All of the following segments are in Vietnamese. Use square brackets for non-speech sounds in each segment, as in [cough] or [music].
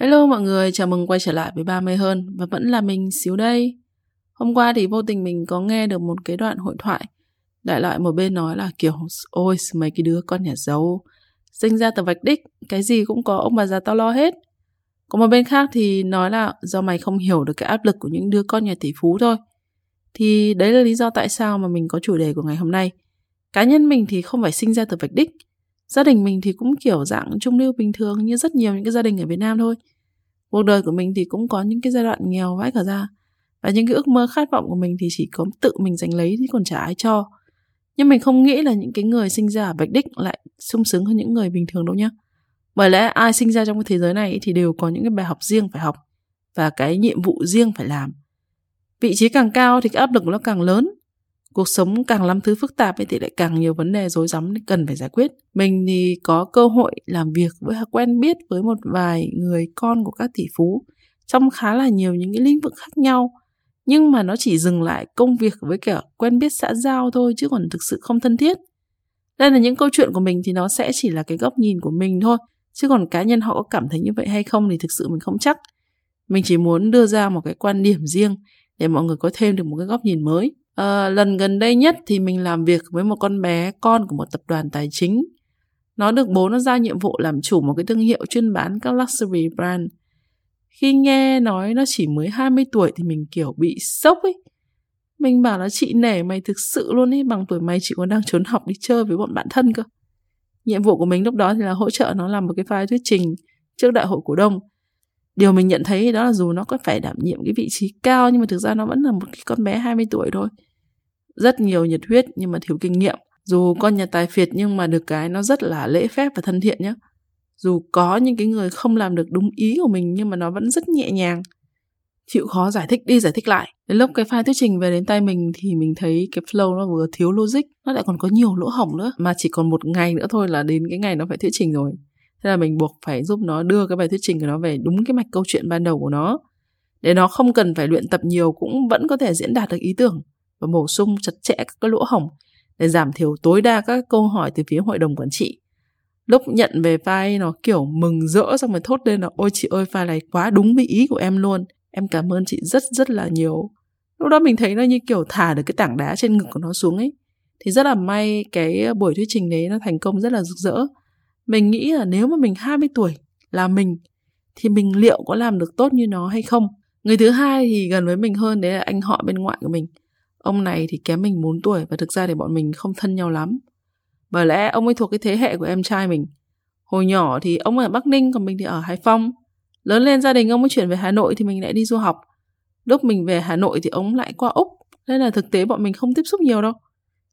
Hello mọi người, chào mừng quay trở lại với 30 hơn và vẫn là mình xíu đây. Hôm qua thì vô tình mình có nghe được một cái đoạn hội thoại Đại loại một bên nói là kiểu Ôi mấy cái đứa con nhà giàu Sinh ra từ vạch đích Cái gì cũng có ông bà già tao lo hết. Còn một bên khác thì nói là Do mày không hiểu được cái áp lực của những đứa con nhà tỷ phú thôi. Thì đấy là lý do tại sao mà mình có chủ đề của ngày hôm nay. Cá nhân mình thì không phải sinh ra từ vạch đích Gia đình mình thì cũng kiểu dạng trung lưu bình thường như rất nhiều những cái gia đình ở Việt Nam thôi. Cuộc đời của mình thì cũng có những cái giai đoạn nghèo vãi cả ra. Và những cái ước mơ khát vọng của mình thì chỉ có tự mình giành lấy, chứ còn chả ai cho. Nhưng mình không nghĩ là những cái người sinh ra ở Bạch Đích lại sung sướng hơn những người bình thường đâu nhá. Bởi lẽ ai sinh ra trong cái thế giới này thì đều có những cái bài học riêng phải học và cái nhiệm vụ riêng phải làm. Vị trí càng cao thì cái áp lực nó càng lớn cuộc sống càng lắm thứ phức tạp thì lại càng nhiều vấn đề rối rắm cần phải giải quyết. Mình thì có cơ hội làm việc với quen biết với một vài người con của các tỷ phú trong khá là nhiều những cái lĩnh vực khác nhau. Nhưng mà nó chỉ dừng lại công việc với cả quen biết xã giao thôi chứ còn thực sự không thân thiết. Đây là những câu chuyện của mình thì nó sẽ chỉ là cái góc nhìn của mình thôi, chứ còn cá nhân họ có cảm thấy như vậy hay không thì thực sự mình không chắc. Mình chỉ muốn đưa ra một cái quan điểm riêng để mọi người có thêm được một cái góc nhìn mới À, lần gần đây nhất thì mình làm việc với một con bé con của một tập đoàn tài chính. Nó được bố nó giao nhiệm vụ làm chủ một cái thương hiệu chuyên bán các luxury brand. Khi nghe nói nó chỉ mới 20 tuổi thì mình kiểu bị sốc ấy. Mình bảo là chị nể mày thực sự luôn ấy, bằng tuổi mày chị còn đang trốn học đi chơi với bọn bạn thân cơ. Nhiệm vụ của mình lúc đó thì là hỗ trợ nó làm một cái file thuyết trình trước đại hội cổ đông điều mình nhận thấy đó là dù nó có phải đảm nhiệm cái vị trí cao, nhưng mà thực ra nó vẫn là một cái con bé 20 tuổi thôi. Rất nhiều nhiệt huyết nhưng mà thiếu kinh nghiệm. Dù con nhà tài phiệt nhưng mà được cái nó rất là lễ phép và thân thiện nhé dù có những cái người không làm được đúng ý của mình nhưng mà nó vẫn rất nhẹ nhàng. Chịu khó giải thích đi, giải thích lại. Đến lúc cái file thuyết trình về đến tay mình thì mình thấy cái flow nó vừa thiếu logic, nó lại còn có nhiều lỗ hổng nữa. Mà chỉ còn một ngày nữa thôi là đến cái ngày nó phải thuyết trình rồi thế là mình buộc phải giúp nó đưa cái bài thuyết trình của nó về đúng cái mạch câu chuyện ban đầu của nó. Để nó không cần phải luyện tập nhiều cũng vẫn có thể diễn đạt được ý tưởng và bổ sung chặt chẽ các cái lỗ hổng để giảm thiểu tối đa các câu hỏi từ phía hội đồng quản trị. Lúc nhận về file nó kiểu mừng rỡ xong rồi thốt lên là, ôi chị ơi, file này quá đúng với ý của em luôn. Em cảm ơn chị rất rất là nhiều. Lúc đó mình thấy nó như kiểu thả được cái tảng đá trên ngực của nó xuống ấy. Thì rất là may cái buổi thuyết trình đấy nó thành công rất là rực rỡ mình nghĩ là nếu mà mình 20 tuổi là mình, thì mình liệu có làm được tốt như nó hay không? Người thứ hai thì gần với mình hơn, đấy là anh họ bên ngoại của mình. Ông này thì kém mình 4 tuổi và thực ra thì bọn mình không thân nhau lắm. Bởi lẽ ông ấy thuộc cái thế hệ của em trai mình. Hồi nhỏ thì ông ở bắc ninh, còn mình thì ở hải phòng. Lớn lên gia đình ông ấy chuyển về hà nội thì mình lại đi du học. Lúc mình về hà nội thì ông lại qua úc, nên là thực tế bọn mình không tiếp xúc nhiều đâu.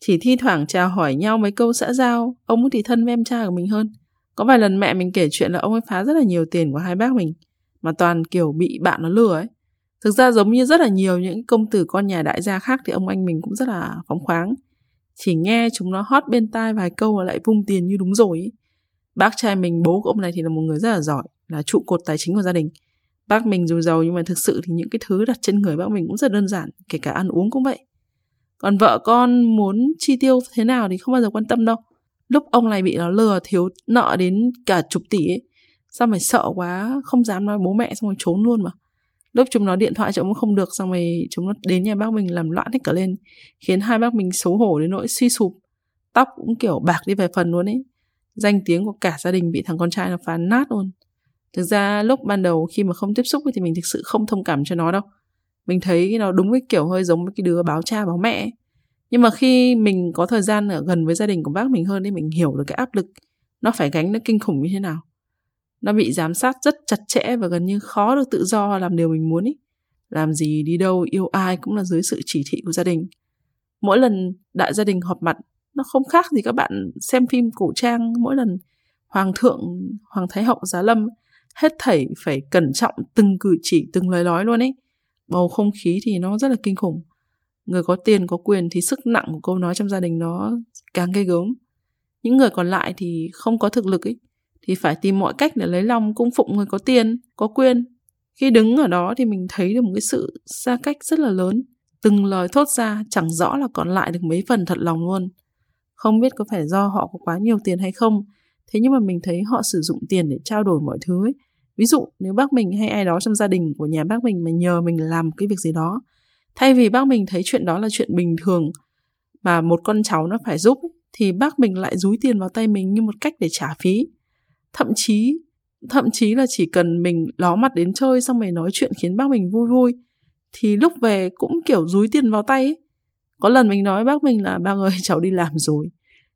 Chỉ thi thoảng chào hỏi nhau mấy câu xã giao, ông ấy thì thân với em trai của mình hơn có vài lần mẹ mình kể chuyện là ông ấy phá rất là nhiều tiền của hai bác mình, mà toàn kiểu bị bạn nó lừa ấy. Thực ra giống như rất là nhiều những công tử con nhà đại gia khác thì ông anh mình cũng rất là phóng khoáng. Chỉ nghe chúng nó hót bên tai vài câu mà lại vung tiền như đúng rồi ấy. bác trai mình, bố của ông này thì là một người rất là giỏi, là trụ cột tài chính của gia đình. Bác mình dù giàu nhưng mà thực sự thì những cái thứ đặt trên người bác mình cũng rất đơn giản, kể cả ăn uống cũng vậy. Còn vợ con muốn chi tiêu thế nào thì không bao giờ quan tâm đâu lúc ông này bị nó lừa thiếu nợ đến cả chục tỷ ấy, sao mày sợ quá, không dám nói bố mẹ xong rồi trốn luôn mà. Lúc chúng nó điện thoại cho ông không được, xong rồi chúng nó đến nhà bác mình làm loạn hết cả lên, khiến hai bác mình xấu hổ đến nỗi suy sụp. Tóc cũng kiểu bạc đi vài phần luôn ấy. Danh tiếng của cả gia đình bị thằng con trai nó phá nát luôn. Thực ra lúc ban đầu khi mà không tiếp xúc thì mình thực sự không thông cảm cho nó đâu. Mình thấy nó đúng cái kiểu hơi giống với cái đứa báo cha báo mẹ ấy nhưng mà khi mình có thời gian ở gần với gia đình của bác mình hơn thì mình hiểu được cái áp lực, nó phải gánh nó kinh khủng như thế nào. Nó bị giám sát rất chặt chẽ và gần như khó được tự do làm điều mình muốn ý làm gì đi đâu, yêu ai cũng là dưới sự chỉ thị của gia đình. Mỗi lần đại gia đình họp mặt, nó không khác gì các bạn xem phim cổ trang. Mỗi lần hoàng thượng, hoàng thái hậu giá lâm, hết thảy phải cẩn trọng, từng cử chỉ, từng lời nói luôn ấy. Bầu không khí thì nó rất là kinh khủng người có tiền, có quyền thì sức nặng của câu nói trong gia đình nó càng gây gớm. Những người còn lại thì không có thực lực ấy, thì phải tìm mọi cách để lấy lòng, cung phụng người có tiền, có quyền. Khi đứng ở đó thì mình thấy được một cái sự xa cách rất là lớn. Từng lời thốt ra chẳng rõ là còn lại được mấy phần thật lòng luôn. Không biết có phải do họ có quá nhiều tiền hay không, thế nhưng mà mình thấy họ sử dụng tiền để trao đổi mọi thứ ấy. ví dụ, nếu bác mình hay ai đó trong gia đình của nhà bác mình mà nhờ mình làm cái việc gì đó thay vì bác mình thấy chuyện đó là chuyện bình thường mà một con cháu nó phải giúp thì bác mình lại rúi tiền vào tay mình như một cách để trả phí. Thậm chí thậm chí là chỉ cần mình ló mặt đến chơi xong rồi nói chuyện khiến bác mình vui vui, thì lúc về cũng kiểu rúi tiền vào tay ấy. có lần mình nói bác mình là, bác ơi, [laughs] cháu đi làm rồi.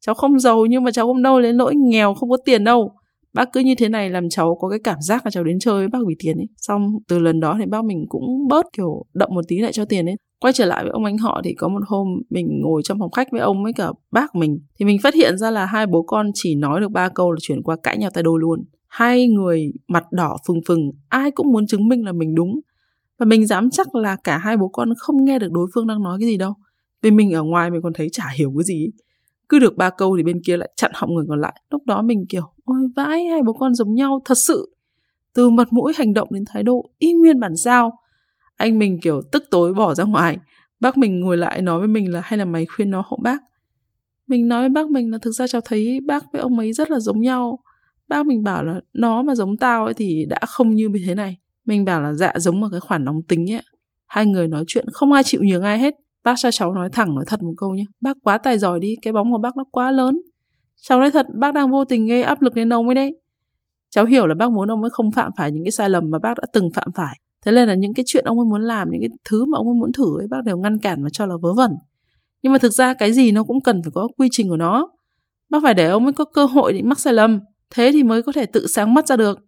Cháu không giàu nhưng mà cháu không đâu đến nỗi nghèo không có tiền đâu bác cứ như thế này làm cháu có cái cảm giác là cháu đến chơi với bác vì tiền ấy. Xong từ lần đó thì bác mình cũng bớt, kiểu động một tí lại cho tiền ấy. Quay trở lại với ông anh họ thì có một hôm mình ngồi trong phòng khách với ông với cả bác mình, thì mình phát hiện ra là hai bố con chỉ nói được ba câu là chuyển qua cãi nhau tay đôi luôn. Hai người mặt đỏ phừng phừng, ai cũng muốn chứng minh là mình đúng. Và mình dám chắc là cả hai bố con không nghe được đối phương đang nói cái gì đâu. Vì mình ở ngoài mình còn thấy chả hiểu cái gì cứ được ba câu thì bên kia lại chặn họng người còn lại. Lúc đó mình kiểu, ôi, vãi, hai bố con giống nhau, thật sự. Từ mặt mũi hành động đến thái độ, y nguyên bản sao? Anh mình kiểu tức tối bỏ ra ngoài. Bác mình ngồi lại nói với mình là, hay là mày khuyên nó hộ bác? Mình nói với bác mình là, thực ra cháu thấy bác với ông ấy rất là giống nhau. Bác mình bảo là, nó mà giống tao ấy thì đã không như thế này. Mình bảo là dạ giống một cái khoản nóng tính ấy hai người nói chuyện, không ai chịu nhường ai hết bác cho cháu nói thẳng, nói thật một câu nhé bác quá tài giỏi đi, cái bóng của bác nó quá lớn. Cháu nói thật, bác đang vô tình gây áp lực lên ông ấy đấy. Cháu hiểu là bác muốn ông ấy không phạm phải những cái sai lầm mà bác đã từng phạm phải. Thế nên là những cái chuyện ông ấy muốn làm, những cái thứ mà ông ấy muốn thử ấy, bác đều ngăn cản và cho là vớ vẩn. Nhưng mà thực ra cái gì nó cũng cần phải có quy trình của nó. Bác phải để ông ấy có cơ hội để mắc sai lầm, thế thì mới có thể tự sáng mắt ra được.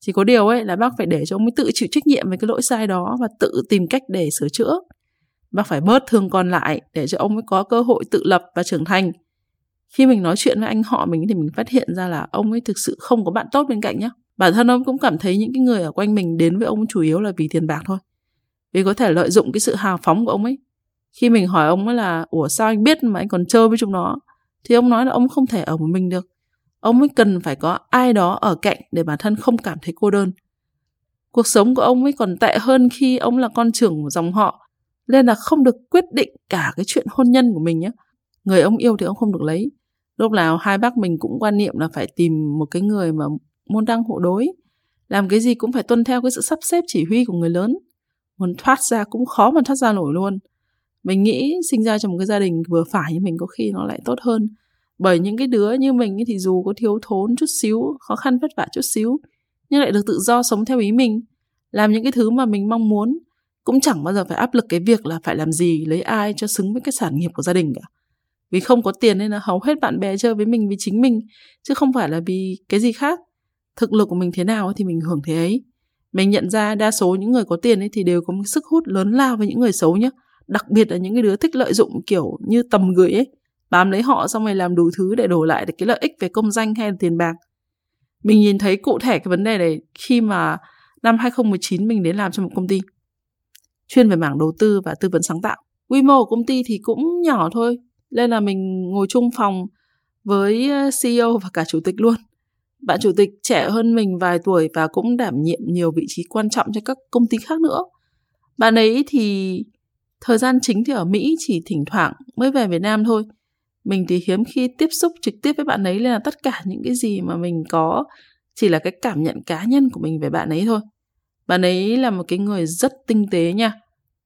Chỉ có điều ấy là bác phải để cho ông ấy tự chịu trách nhiệm về cái lỗi sai đó và tự tìm cách để sửa chữa bác phải bớt thương con lại để cho ông ấy có cơ hội tự lập và trưởng thành. Khi mình nói chuyện với anh họ mình thì mình phát hiện ra là ông ấy thực sự không có bạn tốt bên cạnh nhé. bản thân ông cũng cảm thấy những cái người ở quanh mình đến với ông chủ yếu là vì tiền bạc thôi. Vì có thể lợi dụng cái sự hào phóng của ông ấy. Khi mình hỏi ông ấy là, ủa, sao anh biết mà anh còn chơi với chúng nó? Thì ông nói là ông không thể ở một mình được. Ông ấy cần phải có ai đó ở cạnh để bản thân không cảm thấy cô đơn. Cuộc sống của ông ấy còn tệ hơn khi ông là con trưởng của dòng họ nên là không được quyết định cả cái chuyện hôn nhân của mình nhé người ông yêu thì ông không được lấy. Lúc nào hai bác mình cũng quan niệm là phải tìm một cái người mà môn đăng hộ đối. Làm cái gì cũng phải tuân theo cái sự sắp xếp chỉ huy của người lớn. Muốn thoát ra cũng khó mà thoát ra nổi luôn. Mình nghĩ sinh ra trong một cái gia đình vừa phải như mình có khi nó lại tốt hơn. Bởi những cái đứa như mình thì dù có thiếu thốn chút xíu, khó khăn vất vả chút xíu, nhưng lại được tự do sống theo ý mình, làm những cái thứ mà mình mong muốn cũng chẳng bao giờ phải áp lực cái việc là phải làm gì, lấy ai cho xứng với cái sản nghiệp của gia đình cả. Vì không có tiền nên là hầu hết bạn bè chơi với mình vì chính mình, chứ không phải là vì cái gì khác. Thực lực của mình thế nào thì mình hưởng thế ấy. Mình nhận ra đa số những người có tiền ấy thì đều có một sức hút lớn lao với những người xấu nhé đặc biệt là những cái đứa thích lợi dụng kiểu như tầm gửi ấy, bám lấy họ xong rồi làm đủ thứ để đổi lại được cái lợi ích về công danh hay là tiền bạc. Mình nhìn thấy cụ thể cái vấn đề này khi mà năm 2019 mình đến làm cho một công ty chuyên về mảng đầu tư và tư vấn sáng tạo quy mô của công ty thì cũng nhỏ thôi, nên là mình ngồi chung phòng với ờ, CEO và cả chủ tịch luôn bạn chủ tịch trẻ hơn mình vài tuổi và cũng đảm nhiệm nhiều vị trí quan trọng cho các công ty khác nữa. Bạn ấy thì thời gian chính thì ở Mỹ chỉ thỉnh thoảng mới về Việt Nam thôi. Mình thì hiếm khi tiếp xúc trực tiếp với bạn ấy, nên là tất cả những cái gì mà mình có chỉ là cái cảm nhận cá nhân của mình về bạn ấy thôi. Bạn ấy là một cái người rất tinh tế nha,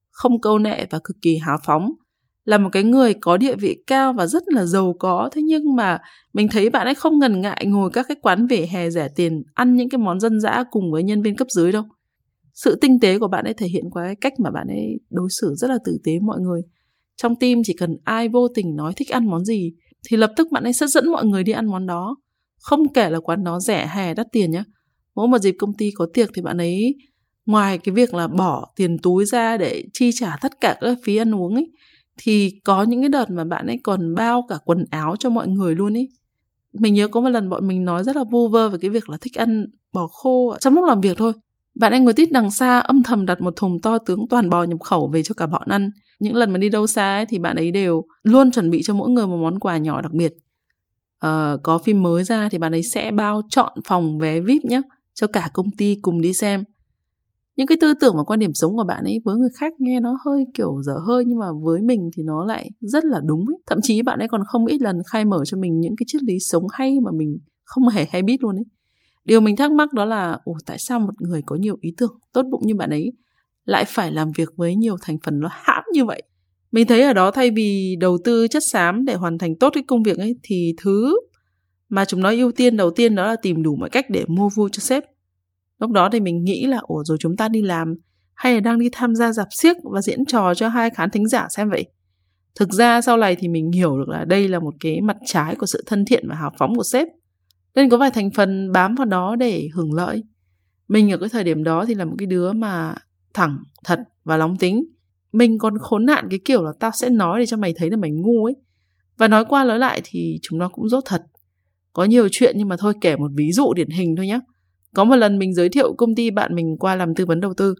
không câu nệ và cực kỳ hào phóng. Là một cái người có địa vị cao và rất là giàu có. Thế nhưng mà mình thấy bạn ấy không ngần ngại ngồi các cái quán vỉa hè rẻ tiền ăn những cái món dân dã cùng với nhân viên cấp dưới đâu. Sự tinh tế của bạn ấy thể hiện qua cái cách mà bạn ấy đối xử rất là tử tế mọi người. Trong team chỉ cần ai vô tình nói thích ăn món gì thì lập tức bạn ấy sẽ dẫn mọi người đi ăn món đó. Không kể là quán đó rẻ hè đắt tiền nhé mỗi một dịp công ty có tiệc thì bạn ấy ngoài cái việc là bỏ tiền túi ra để chi trả tất cả các phí ăn uống ấy thì có những cái đợt mà bạn ấy còn bao cả quần áo cho mọi người luôn ấy. Mình nhớ có một lần bọn mình nói rất là vu vơ về cái việc là thích ăn bò khô trong lúc làm việc thôi bạn anh ngồi tít đằng xa âm thầm đặt một thùng to tướng toàn bò nhập khẩu về cho cả bọn ăn. Những lần mà đi đâu xa ấy, thì bạn ấy đều luôn chuẩn bị cho mỗi người một món quà nhỏ đặc biệt. Uh, có phim mới ra thì bạn ấy sẽ bao chọn phòng vé vip nhé cho cả công ty cùng đi xem những cái tư tưởng và quan điểm sống của bạn ấy với người khác nghe nó hơi kiểu dở hơi nhưng mà với mình thì nó lại rất là đúng ấy. thậm chí bạn ấy còn không ít lần khai mở cho mình những cái triết lý sống hay mà mình không hề hay biết luôn ấy. Điều mình thắc mắc đó là, ồ, tại sao một người có nhiều ý tưởng tốt bụng như bạn ấy lại phải làm việc với nhiều thành phần nó hãm như vậy? Mình thấy ở đó thay vì đầu tư chất xám để hoàn thành tốt cái công việc ấy thì thứ mà chúng nó ưu tiên đầu tiên đó là tìm đủ mọi cách để mua vui cho sếp lúc đó thì mình nghĩ là, ủa, rồi chúng ta đi làm, hay là đang đi tham gia dạp xiếc và diễn trò cho hai khán thính giả xem vậy? Thực ra sau này thì mình hiểu được là đây là một cái mặt trái của sự thân thiện và hào phóng của sếp. Nên có vài thành phần bám vào đó để hưởng lợi. Mình ở cái thời điểm đó thì là một cái đứa mà thẳng, thật và nóng tính. Mình còn khốn nạn cái kiểu là tao sẽ nói để cho mày thấy là mày ngu ấy. Và nói qua nói lại thì chúng nó cũng dốt thật. Có nhiều chuyện nhưng mà thôi kể một ví dụ điển hình thôi nhé có một lần mình giới thiệu công ty bạn mình qua làm tư vấn đầu tư.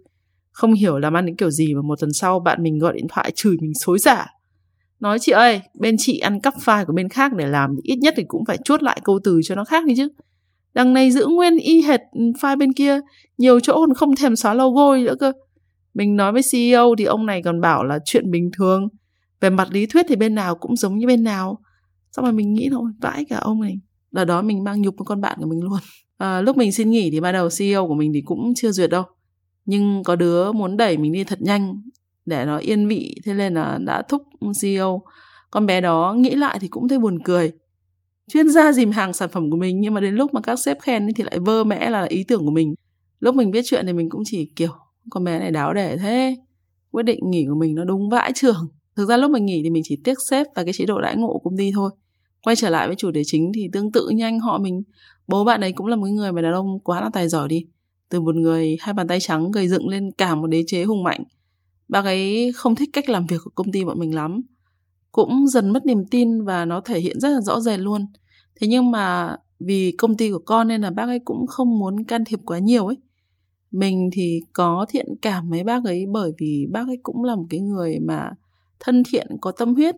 Không hiểu làm ăn đến kiểu gì mà một tuần sau bạn mình gọi điện thoại chửi mình xối giả. nói, chị ơi, bên chị ăn cắp file của bên khác để làm thì ít nhất thì cũng phải chốt lại câu từ cho nó khác đi chứ. Đằng này giữ nguyên y hệt ừ, file bên kia, nhiều chỗ còn không thèm xóa logo nữa cơ. Mình nói với CEO thì ông này còn bảo là chuyện bình thường. Về mặt lý thuyết thì bên nào cũng giống như bên nào. Xong rồi mình nghĩ thôi, vãi cả ông này đợt đó mình mang nhục với con bạn của mình luôn. À, lúc mình xin nghỉ thì ban đầu CEO của mình thì cũng chưa duyệt đâu. Nhưng có đứa muốn đẩy mình đi thật nhanh để nó yên vị thế nên là đã thúc CEO con bé đó nghĩ lại thì cũng thấy buồn cười. Chuyên gia dìm hàng sản phẩm của mình nhưng mà đến lúc mà các sếp khen thì lại vơ mẽ là ý tưởng của mình. Lúc mình biết chuyện thì mình cũng chỉ kiểu con bé này đáo để thế quyết định nghỉ của mình nó đúng vãi trường. Thực ra lúc mình nghỉ thì mình chỉ tiếc sếp và cái chế độ đãi ngộ của công ty thôi quay trở lại với chủ đề chính thì tương tự như anh họ mình. Bố bạn ấy cũng là một người mà đàn ông quá là tài giỏi đi. Từ một người hai bàn tay trắng gây dựng lên cả một đế chế hùng mạnh. Bác ấy không thích cách làm việc của công ty bọn mình lắm. Cũng dần mất niềm tin và nó thể hiện rất là rõ rệt luôn. Thế nhưng mà vì công ty của con nên là bác ấy cũng không muốn can thiệp quá nhiều ấy. Mình thì có thiện cảm với bác ấy bởi vì bác ấy cũng là một cái người mà thân thiện, có tâm huyết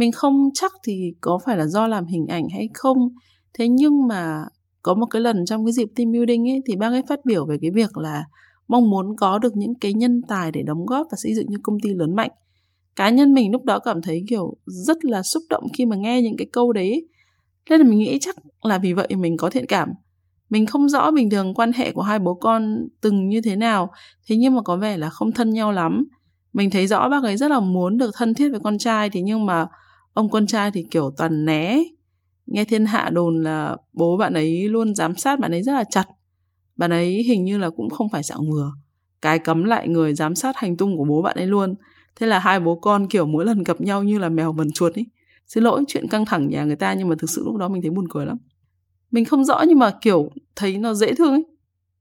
mình không chắc thì có phải là do làm hình ảnh hay không. Thế nhưng mà có một cái lần trong cái dịp team building ấy, thì bác ấy phát biểu về cái việc là mong muốn có được những cái nhân tài để đóng góp và xây dựng cho công ty lớn mạnh. Cá nhân mình lúc đó cảm thấy, kiểu, rất là xúc động khi mà nghe những cái câu đấy. Nên là mình nghĩ chắc là vì vậy mình có thiện cảm. Mình không rõ bình thường quan hệ của hai bố con từng như thế nào, thế nhưng mà có vẻ là không thân nhau lắm. Mình thấy rõ bác ấy rất là muốn được thân thiết với con trai, thế nhưng mà ông con trai thì kiểu toàn né. Nghe thiên hạ đồn là bố bạn ấy luôn giám sát bạn ấy rất là chặt. Bạn ấy hình như là cũng không phải dạng vừa cái cấm lại người giám sát hành tung của bố bạn ấy luôn. Thế là hai bố con kiểu mỗi lần gặp nhau như là mèo vần chuột ấy. Xin lỗi, chuyện căng thẳng nhà người ta nhưng mà thực sự lúc đó mình thấy buồn cười lắm. Mình không rõ nhưng mà kiểu thấy nó dễ thương ấy.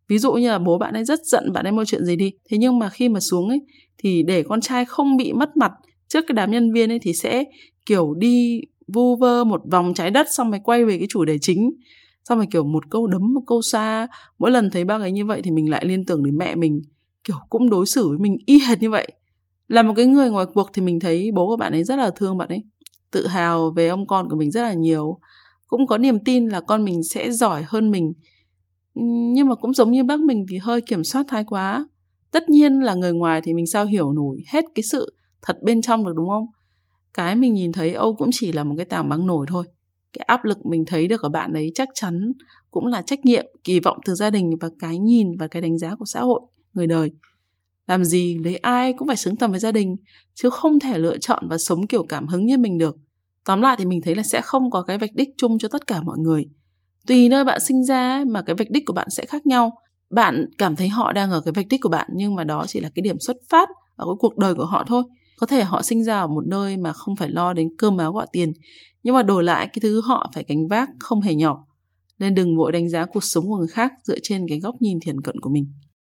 Ví dụ như là bố bạn ấy rất giận bạn ấy mua chuyện gì đi. Thế nhưng mà khi mà xuống ấy, thì để con trai không bị mất mặt trước cái đám nhân viên ấy thì sẽ kiểu đi vu vơ một vòng trái đất xong rồi quay về cái chủ đề chính. Xong rồi, kiểu, một câu đấm, một câu xa. Mỗi lần thấy bác ấy như vậy thì mình lại liên tưởng đến mẹ mình, kiểu, cũng đối xử với mình y hệt như vậy. Là một cái người ngoài cuộc thì mình thấy bố của bạn ấy rất là thương bạn ấy, tự hào về ông con của mình rất là nhiều. Cũng có niềm tin là con mình sẽ giỏi hơn mình. Nhưng mà cũng giống như bác mình thì hơi kiểm soát thái quá. Tất nhiên là người ngoài thì mình sao hiểu nổi hết cái sự thật bên trong được, đúng không? Cái mình nhìn thấy âu cũng chỉ là một cái tảng băng nổi thôi. Cái áp lực mình thấy được ở bạn ấy chắc chắn cũng là trách nhiệm, kỳ vọng từ gia đình và cái nhìn và cái đánh giá của xã hội người đời. Làm gì lấy ai cũng phải xứng tầm với gia đình, chứ không thể lựa chọn và sống kiểu cảm hứng như mình được. Tóm lại thì mình thấy là sẽ không có cái vạch đích chung cho tất cả mọi người. Tùy nơi bạn sinh ra mà cái vạch đích của bạn sẽ khác nhau. Bạn cảm thấy họ đang ở cái vạch đích của bạn nhưng mà đó chỉ là cái điểm xuất phát ở cái cuộc đời của họ thôi có thể họ sinh ra ở một nơi mà không phải lo đến cơm áo gạo tiền, nhưng mà đổi lại cái thứ họ phải gánh vác không hề nhỏ, nên đừng vội đánh giá cuộc sống của người khác dựa trên cái góc nhìn thiển cận của mình.